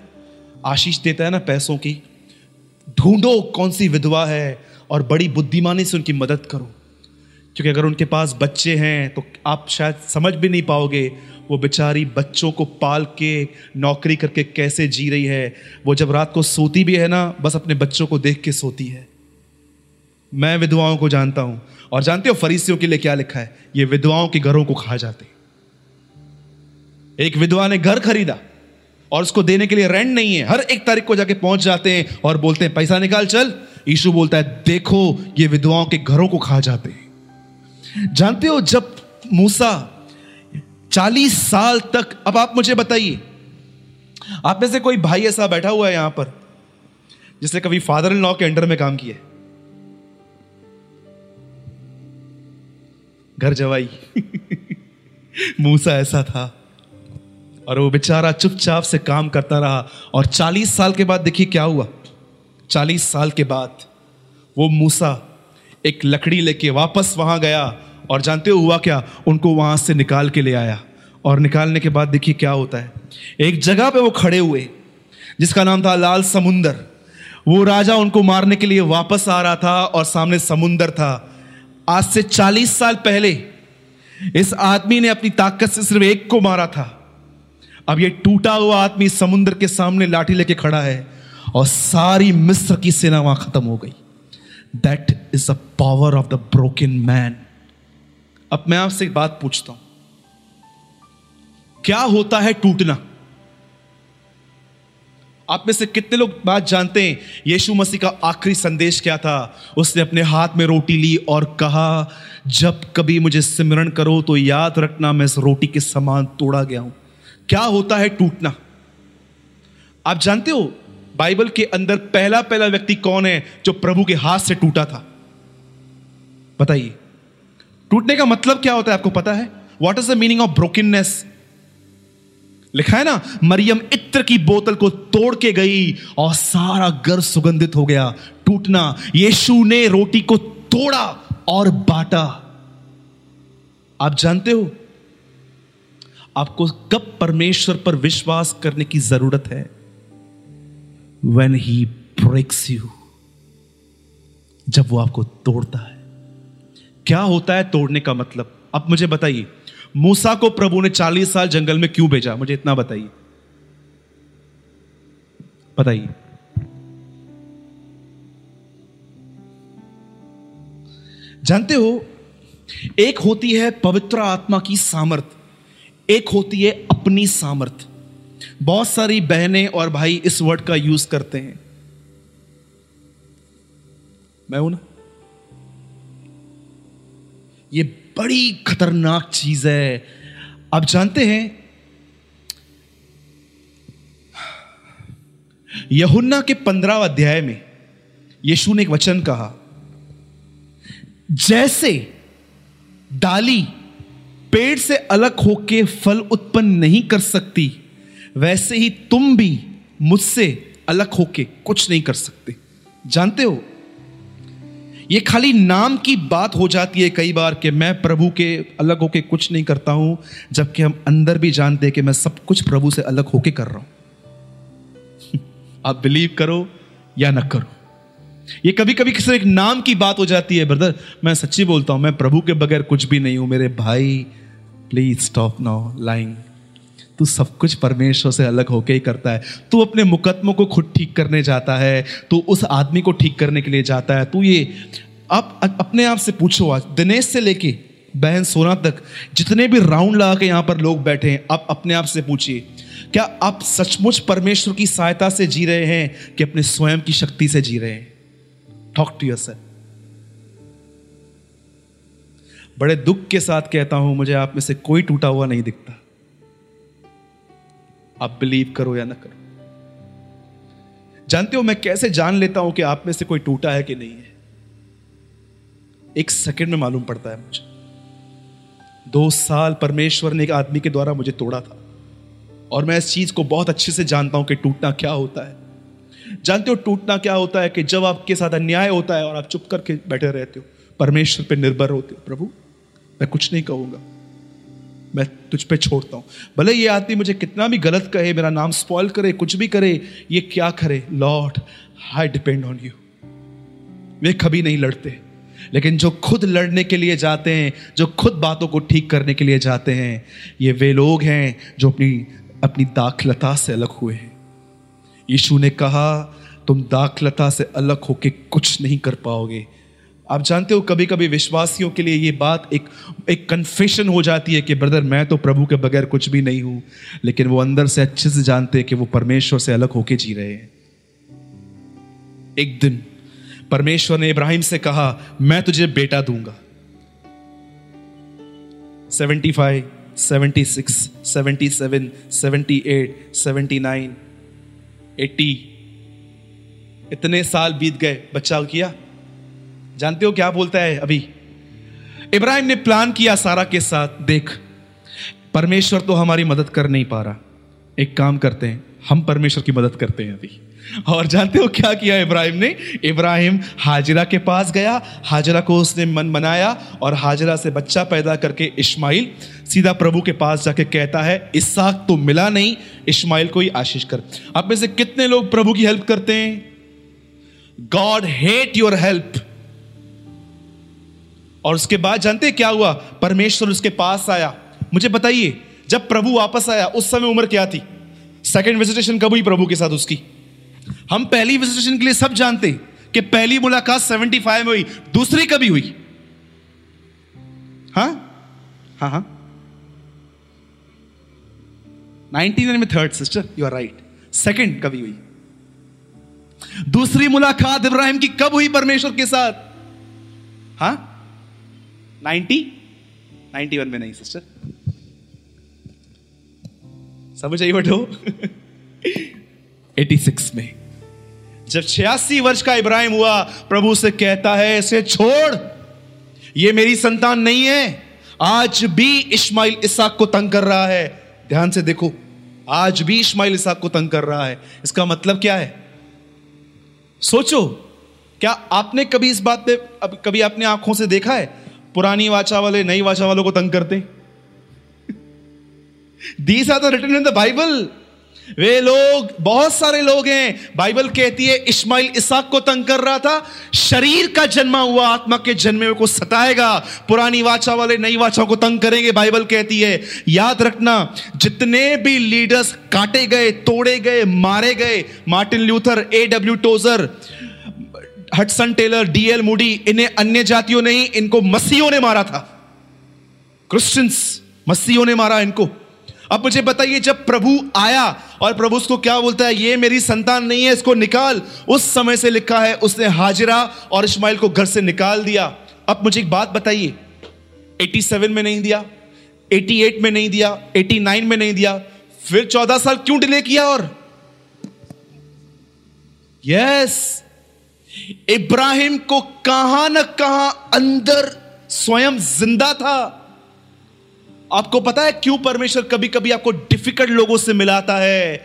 आशीष देता है ना पैसों की ढूंढो कौन सी विधवा है और बड़ी बुद्धिमानी से उनकी मदद करो। क्योंकि अगर उनके पास बच्चे हैं तो आप शायद समझ भी नहीं पाओगे, वो बेचारी बच्चों को पाल के, नौकरी करके कैसे जी रही है। वो जब रात को सोती भी है ना, बस अपने बच्चों को देख के सोती है। मैं विधवाओं को जानता हूँ, और जानते हो फरीसियों के लिए क्या लिखा है? ये विधवाओं के घरों को खा जाते एक विधवा ने घर खरीदा और उसको देने के लिए रेंट नहीं है। हर एक तारीख को जाके पहुँच जाते हैं और बोलते हैं, पैसा निकाल, चल। ईशु बोलता है, देखो, ये विधवाओं के घरों को खा जाते हैं। जानते हो, जब मूसा चालीस साल तक, अब आप मुझे बताइए, आप में से कोई भाई ऐसा बैठा हुआ है यहाँ पर, जिसने कभी फादर इन लॉ के अंडर में काम किया घर जवाई। मूसा ऐसा था। और वो बेचारा चुपचाप से काम करता रहा। और चालीस साल के बाद देखिए क्या हुआ। चालीस साल के बाद वो मूसा एक लकड़ी लेके वापस वहाँ गया और जानते हो हुआ क्या? उनको वहाँ से निकाल के ले आया। और निकालने के बाद देखिए क्या होता है। एक जगह पे वो खड़े हुए, जिसका नाम था लाल समुंदर। वो राजा उनको मारने के लिए वापस आ रहा था और सामने समुंदर था। आज से चालीस साल पहले इस आदमी ने अपनी ताकत से सिर्फ़ एक को मारा था। अब ये टूटा हुआ आदमी समुद्र के सामने लाठी लेके खड़ा है और सारी मिस्र की सेना वहाँ खत्म हो गई। That is the power of the broken man अब मैं आपसे एक बात पूछता हूँ। क्या होता है टूटना? आप में से कितने लोग बात जानते हैं, यीशु मसीह का आखिरी संदेश क्या था? उसने अपने हाथ में रोटी ली और कहा, जब कभी मुझे सिमरण करो तो याद रखना, मैं इस रोटी के समान तोड़ा गया हूँ। क्या होता है टूटना? आप जानते हो, बाइबल के अंदर पहला पहला व्यक्ति कौन है जो प्रभु के हाथ से टूटा था? बताइए। टूटने का मतलब क्या होता है, आपको पता है? What is the meaning of brokenness लिखा है ना, मरियम इत्र की बोतल को तोड़ के गई और सारा घर सुगंधित हो गया। टूटना, यीशु ने रोटी को तोड़ा और बांटा। आप जानते हो आपको कब परमेश्वर पर विश्वास करने की ज़रूरत है? वेन ही ब्रेक्स यू जब वो आपको तोड़ता है। क्या होता है तोड़ने का मतलब? अब मुझे बताइए। मूसा को प्रभु ने चालीस साल जंगल में क्यों भेजा? मुझे इतना बताइए। बताइए। जानते हो, एक होती है पवित्र आत्मा की सामर्थ। एक होती है अपनी सामर्थ्य बहुत सारी बहनें और भाई इस वर्ड का यूज़ करते हैं। मैं हूँ ना? ये बड़ी खतरनाक चीज़ है। आप जानते हैं, यहुन्ना के पंद्रह अध्याय में यीशु ने एक वचन कहा, जैसे डाली पेड़ से अलग होके फल उत्पन्न नहीं कर सकती, वैसे ही तुम भी मुझसे अलग होके कुछ नहीं कर सकते। जानते हो? ये खाली नाम की बात हो जाती है कई बार कि मैं प्रभु के अलग होके कुछ नहीं करता हूँ, जबकि हम अंदर भी जानते हैं कि मैं सब कुछ प्रभु से अलग होके कर रहा हूँ। आप बिलीव करो या न करो। ये कभी कभी किसी एक नाम की बात हो जाती है, ब्रदर, मैं सच्ची बोलता हूँ, मैं प्रभु के बगैर कुछ भी नहीं हूँ, मेरे भाई प्लीज़ स्टॉप नाउ लाइंग तू सब कुछ परमेश्वर से अलग होके ही करता है। तू अपने मुकदमों को खुद ठीक करने जाता है। तू उस आदमी को ठीक करने के लिए जाता है। तू ये, आप अपने आप से पूछो आज, दिनेश से लेके बहन सोना तक, जितने भी राउंड लगा के यहाँ पर लोग बैठे हैं, आप अपने आप से पूछिए, क्या आप सचमुच परमेश्वर की सहायता से जी रहे हैं कि अपने स्वयं की शक्ति से जी रहे हैं? टॉक टू योर सर बड़े दुख के साथ कहता हूँ, मुझे आप में से कोई टूटा हुआ नहीं दिखता। आप बिलीव करो या ना करो। जानते हो मैं कैसे जान लेता हूँ कि आप में से कोई टूटा है कि नहीं है? एक सेकंड में मालूम पड़ता है मुझे। दो साल परमेश्वर ने एक आदमी के द्वारा मुझे तोड़ा था। और मैं इस चीज़ को बहुत अच्छे से जानता हूँ कि टूटना क्या होता है। जानते हो टूटना क्या होता है कि जब आपके साथ अन्याय होता है और आप चुप करके बैठे रहते हो, परमेश्वर पर निर्भर होते हो। प्रभु मैं कुछ नहीं कहूँगा। मैं तुझ पे छोड़ता हूँ। भले ये आदमी मुझे कितना भी गलत कहे, मेरा नाम स्पॉइल करे, कुछ भी करे, ये क्या करे? Lord I depend on you वे कभी नहीं लड़ते। लेकिन जो खुद लड़ने के लिए जाते हैं, जो खुद बातों को ठीक करने के लिए जाते हैं, ये वे लोग हैं जो अपनी अपनी दाखलता से अलग हुए हैं। यीशु ने कहा, तुम दाखलता से अलग होके कुछ नहीं कर पाओगे। आप जानते हो कभी कभी विश्वासियों के लिए ये बात एक एक कन्फेशन हो जाती है कि ब्रदर मैं तो प्रभु के बगैर कुछ भी नहीं हूँ। लेकिन वो अंदर से अच्छे से जानते हैं कि वो परमेश्वर से अलग होके जी रहे हैं। एक दिन परमेश्वर ने इब्राहिम से कहा मैं तुझे बेटा दूँगा। 75, 76, 77, 78, 79, 80 इतने साल बीत गए बच्चा किया? जानते हो क्या बोलता है अभी? इब्राहिम ने प्लान किया सारा के साथ, देख, परमेश्वर तो हमारी मदद कर नहीं पा रहा। एक काम करते हैं, हम परमेश्वर की मदद करते हैं अभी। और जानते हो क्या किया इब्राहिम ने? इब्राहिम हाजिरा के पास गया, हाजिरा को उसने मन बनाया और हाजिरा से बच्चा पैदा करके इस्माइल सीधा प्रभु के पास जाके कहता है इसाक तो मिला नहीं इस्माइल को ही आशीष कर। आप में से कितने लोग प्रभु की हेल्प करते हैं? God hate your help. और उसके बाद जानते क्या हुआ? परमेश्वर उसके पास आया। मुझे बताइए, जब प्रभु वापस आया, उस समय उम्र क्या थी? सेकेंड विजिटेशन कब हुई प्रभु के साथ उसकी? हम पहली विजिटेशन के लिए सब जानते कि पहली मुलाकात 75 में हुई, दूसरी कभी हुई। हाँ? हाँ हाँ। 99 में third sister you are right second कभी हुई। दूसरी मुलाकात इब्राहिम की कब हुई परमेश्वर के साथ? हा? नाइन्टी? नाइन्टी वन में नहीं सिस्टर। समझ आई बटो एटी सिक्स में। जब छियासी वर्ष का इब्राहिम हुआ प्रभु से कहता है इसे छोड़। ये मेरी संतान नहीं है। आज भी इस्माइल इसाक को तंग कर रहा है। ध्यान से देखो आज भी इस्माइल इसाक को तंग कर रहा है। इसका मतलब क्या है? सोचो क्या आपने कभी इस बात पे अब कभी आपने आँखों से देखा है? पुरानी वाचा वाले नई वाचा वालों को तंग करते these are the return in the Bible वे लोग, बहुत सारे लोग हैं। बाइबल कहती है इस्माइल इसाक को तंग कर रहा था। शरीर का जन्मा हुआ, आत्मा के जन्मे को सताएगा। पुरानी वाचा वाले नई वाचा को तंग करेंगे बाइबल कहती है। याद रखना, जितने भी लीडर्स काटे गए, तोड़े गए, मारे गए Martin Luther A W Tozer Hudson Taylor D L Moody इन्हें अन्य जातियों ने इनको मसीहों ने मारा था। क्रिश्चियंस मसीहों ने मारा इनको। अब मुझे बताइए, जब प्रभु आया, और प्रभु उसको क्या बोलता है? ये मेरी संतान नहीं है, इसको निकाल। उस समय से लिखा है, उसने हाजिरा और इस्माइल को घर से निकाल दिया। अब मुझे एक बात बताइए। 87 में नहीं दिया 88 में नहीं दिया 89 में नहीं दिया, फिर 14 साल क्यों डिले किया और? यस इब्राहिम को कहाँ न कहाँ अंदर स्वयं ज़िंदा था। आपको पता है क्यों परमेश्वर कभी कभी आपको डिफ़िकल्ट लोगों से मिलाता है?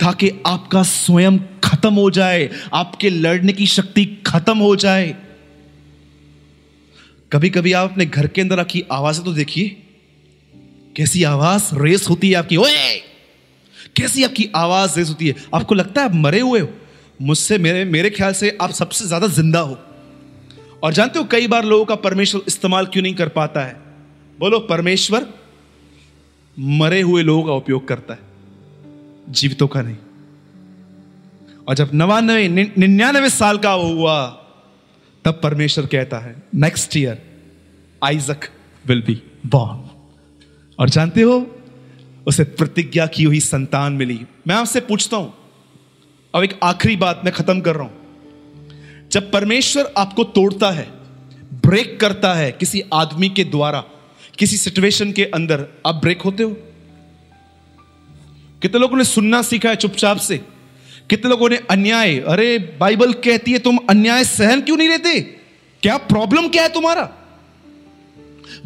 ताकि आपका स्वयं खत्म हो जाए, आपके लड़ने की शक्ति खत्म हो जाए। कभी कभी आप अपने घर के अंदर आपकी आवाज़ें तो देखिए, कैसी आवाज़ रेस होती है आपकी, ओए! कैसी आपकी आवाज़ रेस होती है? आपको लगता है आप मरे हुए हो? मुझसे मेरे मेरे ख्याल से आप सबसे ज़्यादा ज़िंदा हो। और जानते हो, कई बार लोगों का परमेश्वर इस्तेमाल क्यों नहीं कर पाता है? बोलो, परमेश्वर मरे हुए लोगों का उपयोग करता है, जीवितों का नहीं। और जब नवानवे निन्यानवे साल का हुआ, तब परमेश्वर कहता है next year Isaac will be born और जानते हो, उसे प्रतिज्ञा की हुई संतान मिली। मैं आपसे पूछता हूँ अब एक आखिरी बात मैं खत्म कर रहा हूँ। जब परमेश्वर आपको तोड़ता है ब्रेक करता है किसी आदमी के द्वारा, किसी सिचुएशन के अंदर, आप ब्रेक होते हो? कितने लोगों ने सुनना सीखा है चुपचाप से? कितने लोगों ने अन्याय, अरे बाइबल कहती है तुम अन्याय सहन क्यों नहीं लेते? क्या प्रॉब्लम क्या है तुम्हारा?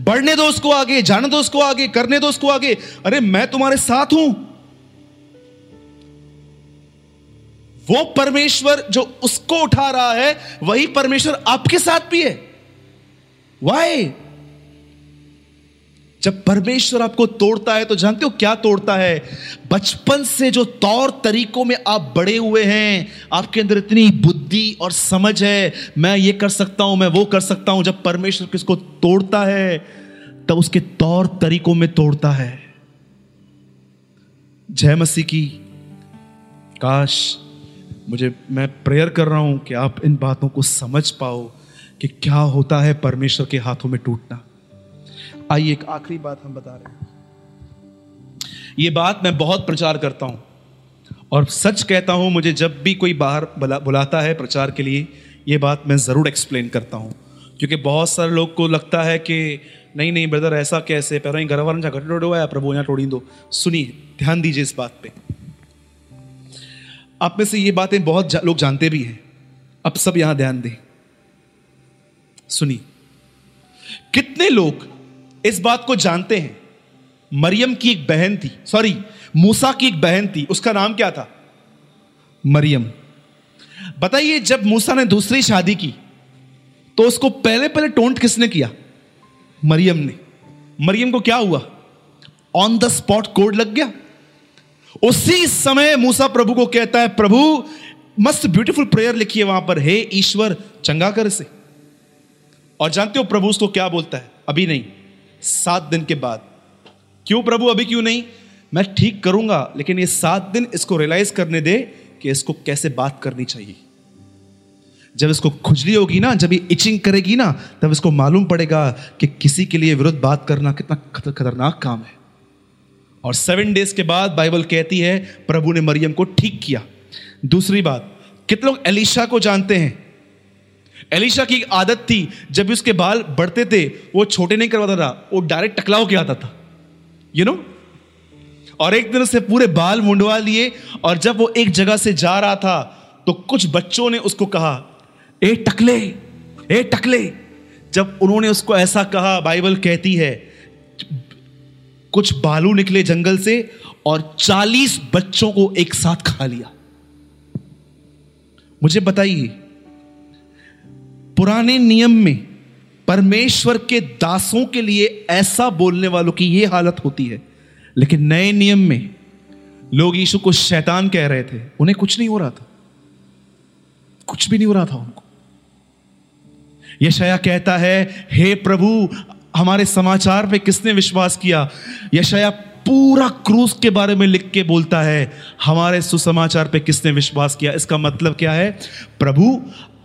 बढ़ने दो उसको आगे, जाने दो उसको आगे, करने दो उसको आगे। अरे मैं तुम्हारे साथ हूँ। वो परमेश्वर जो उसको उठा रहा है, वही परमेश्वर आपके साथ भी है। वाई जब परमेश्वर आपको तोड़ता है तो जानते हो क्या तोड़ता है? बचपन से जो तौर तरीकों में आप बड़े हुए हैं, आपके अंदर इतनी बुद्धि और समझ है, मैं ये कर सकता हूँ, मैं वो कर सकता हूँ। जब परमेश्वर किसको तोड़ता है, तब उसके तौर तरीकों में तोड़ता है। जय मसीह की। काश मुझे मैं प्रेयर कर रहा हूँ कि आप इन बातों को समझ पाओ कि क्या होता है परमेश्वर के हाथों में टूटना। आइए एक आखिरी बात हम बता रहे हैं। ये बात मैं बहुत प्रचार करता हूँ और सच कहता हूँ मुझे जब भी कोई बाहर बुला, बुलाता है प्रचार के लिए ये बात मैं ज़रूर एक्सप्लेन करता हूँ। क्योंकि बहुत सारे लोग को लगता है कि नहीं नहीं ब्रदर ऐसा कैसे? पैर घर वाले घट टोड़ो या प्रभु यहाँ टोड़ी दो। सुनिए ध्यान दीजिए इस बात पे। आप में से ये बातें बहुत जा, लोग जानते भी हैं। अब सब यहाँ ध्यान दें। सुनिए। कितने लोग इस बात को जानते हैं? मरियम की एक बहन थी सॉरी मूसा की एक बहन थी उसका नाम क्या था? मरियम। बताइए जब मूसा ने दूसरी शादी की तो उसको पहले पहले टोंट किसने किया? मरियम ने। मरियम को क्या हुआ? ऑन द स्पॉट कोड लग गया? उसी समय मूसा प्रभु को कहता है, प्रभु, मस्त ब्यूटीफुल प्रेयर लिखी है वहाँ पर, हे ईश्वर, चंगा कर से और जानते हो प्रभु उसको क्या बोलता है? अभी नहीं, सात दिन के बाद। क्यों प्रभु, अभी क्यों नहीं? मैं ठीक करूँगा, लेकिन ये सात दिन इसको रियलाइज़ करने दे कि इसको कैसे बात करनी चाहिए। जब इसको खुजली होगी ना, जब ये इचिंग करेगी ना, तब इसको मालूम पड़ेगा कि किसी के लिए विरुद्ध बात करना कितना खतरनाक काम है। और सेवन डेज़ के बाद बाइबल कहती है, प्रभु ने मरियम को ठीक किया। दूसरी बात, कितने लोग एलिशा को जानते हैं? एलिशा की आदत थी, जब भी उसके बाल बढ़ते थे, वो छोटे नहीं करवाता था, वो डायरेक्ट टकला होके आता था। You you know know? और एक दिन उससे पूरे बाल मुंडवा लिए, और जब वो एक जगह से जा रहा था तो कुछ बच्चों ने उसको कहा, ए टकले ए टकले। जब उन्होंने उसको ऐसा कहा बाइबल कहती है कुछ बालू निकले जंगल से और चालीस बच्चों को एक साथ खा लिया। मुझे बताइए, पुराने नियम में परमेश्वर के दासों के लिए ऐसा बोलने वालों की यह हालत होती है, लेकिन नए नियम में लोग यीशु को शैतान कह रहे थे। उन्हें कुछ नहीं हो रहा था। कुछ भी नहीं हो रहा था उनको। यशया कहता है, हे प्रभु हमारे समाचार पे किसने विश्वास किया? यशया पूरा क्रूस के बारे में लिख के बोलता है, हमारे सुसमाचार पे किसने विश्वास किया? इसका मतलब क्या है? प्रभु,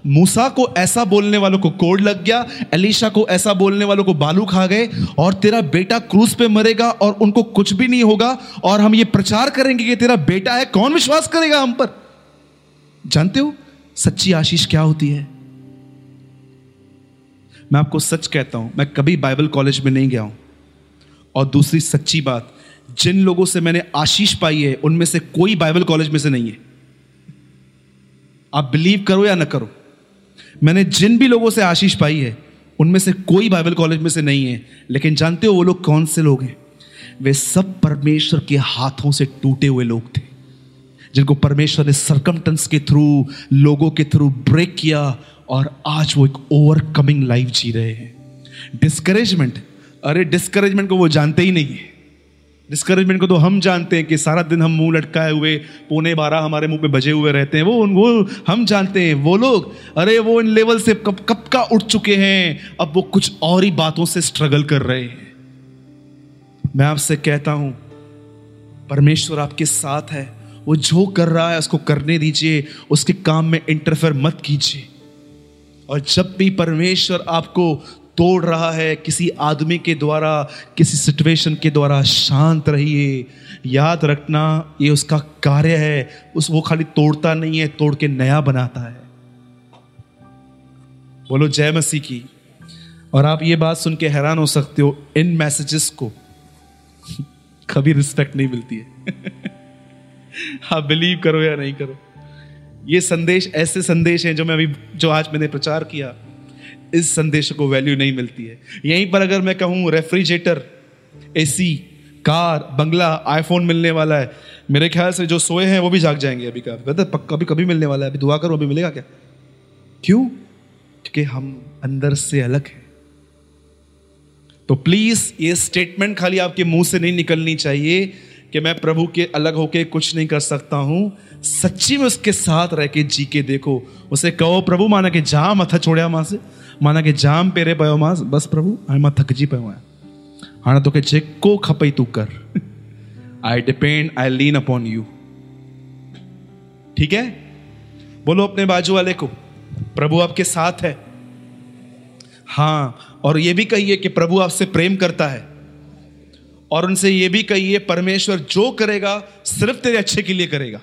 मूसा को ऐसा बोलने वालों को कोड लग गया, एलिशा को ऐसा बोलने वालों को बालू खा गए, और तेरा बेटा क्रूज पे मरेगा और उनको कुछ भी नहीं होगा, और हम ये प्रचार करेंगे कि तेरा बेटा है, कौन विश्वास करेगा हम पर? जानते हो, सच्ची आशीष क्या होती है? मैं आपको सच कहता हूँ, मैं कभी बाइबल कॉलेज में नहीं गया हूँ। और दूसरी सच्ची बात, जिन लोगों से मैंने आशीष पाई है, उनमें से कोई बाइबल कॉलेज में से नहीं है। आप बिलीव करो या ना करो, मैंने जिन भी लोगों से आशीष पाई है, उनमें से कोई बाइबल कॉलेज में से नहीं है। लेकिन जानते हो वो लोग कौन से लोग हैं? वे सब परमेश्वर के हाथों से टूटे हुए लोग थे, जिनको परमेश्वर ने सरकमटेंस के थ्रू लोगों के थ्रू ब्रेक किया और आज वो एक ओवरकमिंग लाइफ जी रहे हैं। डिस्करेजमेंट अरे डिस्करेजमेंट को वो जानते ही नहीं है। डिस्करेजमेंट को तो हम जानते हैं कि सारा दिन हम मुँह लटकाए हुए, पौने बारह हमारे मुँह पे बजे हुए रहते हैं। वो वो हम जानते हैं, वो लोग, अरे वो इन लेवल से कब कब का उठ चुके हैं, अब वो कुछ और ही बातों से स्ट्रगल कर रहे हैं। मैं आपसे कहता हूँ, परमेश्वर आपके साथ है, वो जो कर रहा है उसको करने दीजिए, उसके काम में इंटरफेयर मत कीजिए। और जब भी परमेश्वर आपको तोड़ रहा है, किसी आदमी के द्वारा, किसी सिचुएशन के द्वारा शांत रहिए। याद रखना, ये उसका कार्य है। उस, वो खाली तोड़ता नहीं है, तोड़ के नया बनाता है। बोलो, जय मसीह की। और आप ये बात सुन के हैरान हो सकते हो, इन मैसेजेस को कभी रिस्पेक्ट नहीं मिलती है। आप बिलीव करो या नहीं करो। ये संदेश, ऐसे संदेश हैं जो मैं अभी, जो आज मैंने प्रचार किया, इस संदेश को वैल्यू नहीं मिलती है। यहीं पर अगर मैं कहूँ refrigerator AC car, bungalow iPhone मिलने वाला है। मेरे ख्याल से जो सोए हैं, वो भी जाग जाएँगे अभी का। पक्का कभी कभी मिलने वाला है। अभी दुआ करो, अभी मिलेगा क्या? क्यों? क्योंकि हम अंदर से अलग हैं। तो प्लीज़ ये स्टेटमेंट खाली आपके मुँह से नहीं निकलनी चाहिए कि मैं प्रभु के अलग होके कुछ नहीं कर सकता हूँ। सच्ची में उसके साथ रह के जी के देखो। उसे कहो, प्रभु, माना कि जा मथा छोड़ा माँ से, माना कि जाम पेरे पो माँ बस प्रभु हाणे माँ थकिजी पियो आहियाँ हाणे तोखे जेको खपई तूं कर। I depend I lean upon you ठीक है? बोलो अपने बाजू वाले को, प्रभु आपके साथ है। हाँ और ये भी कहिए कि प्रभु आपसे प्रेम करता है। और उनसे ये भी कहिए, परमेश्वर जो करेगा, सिर्फ़ तेरे अच्छे के लिए करेगा।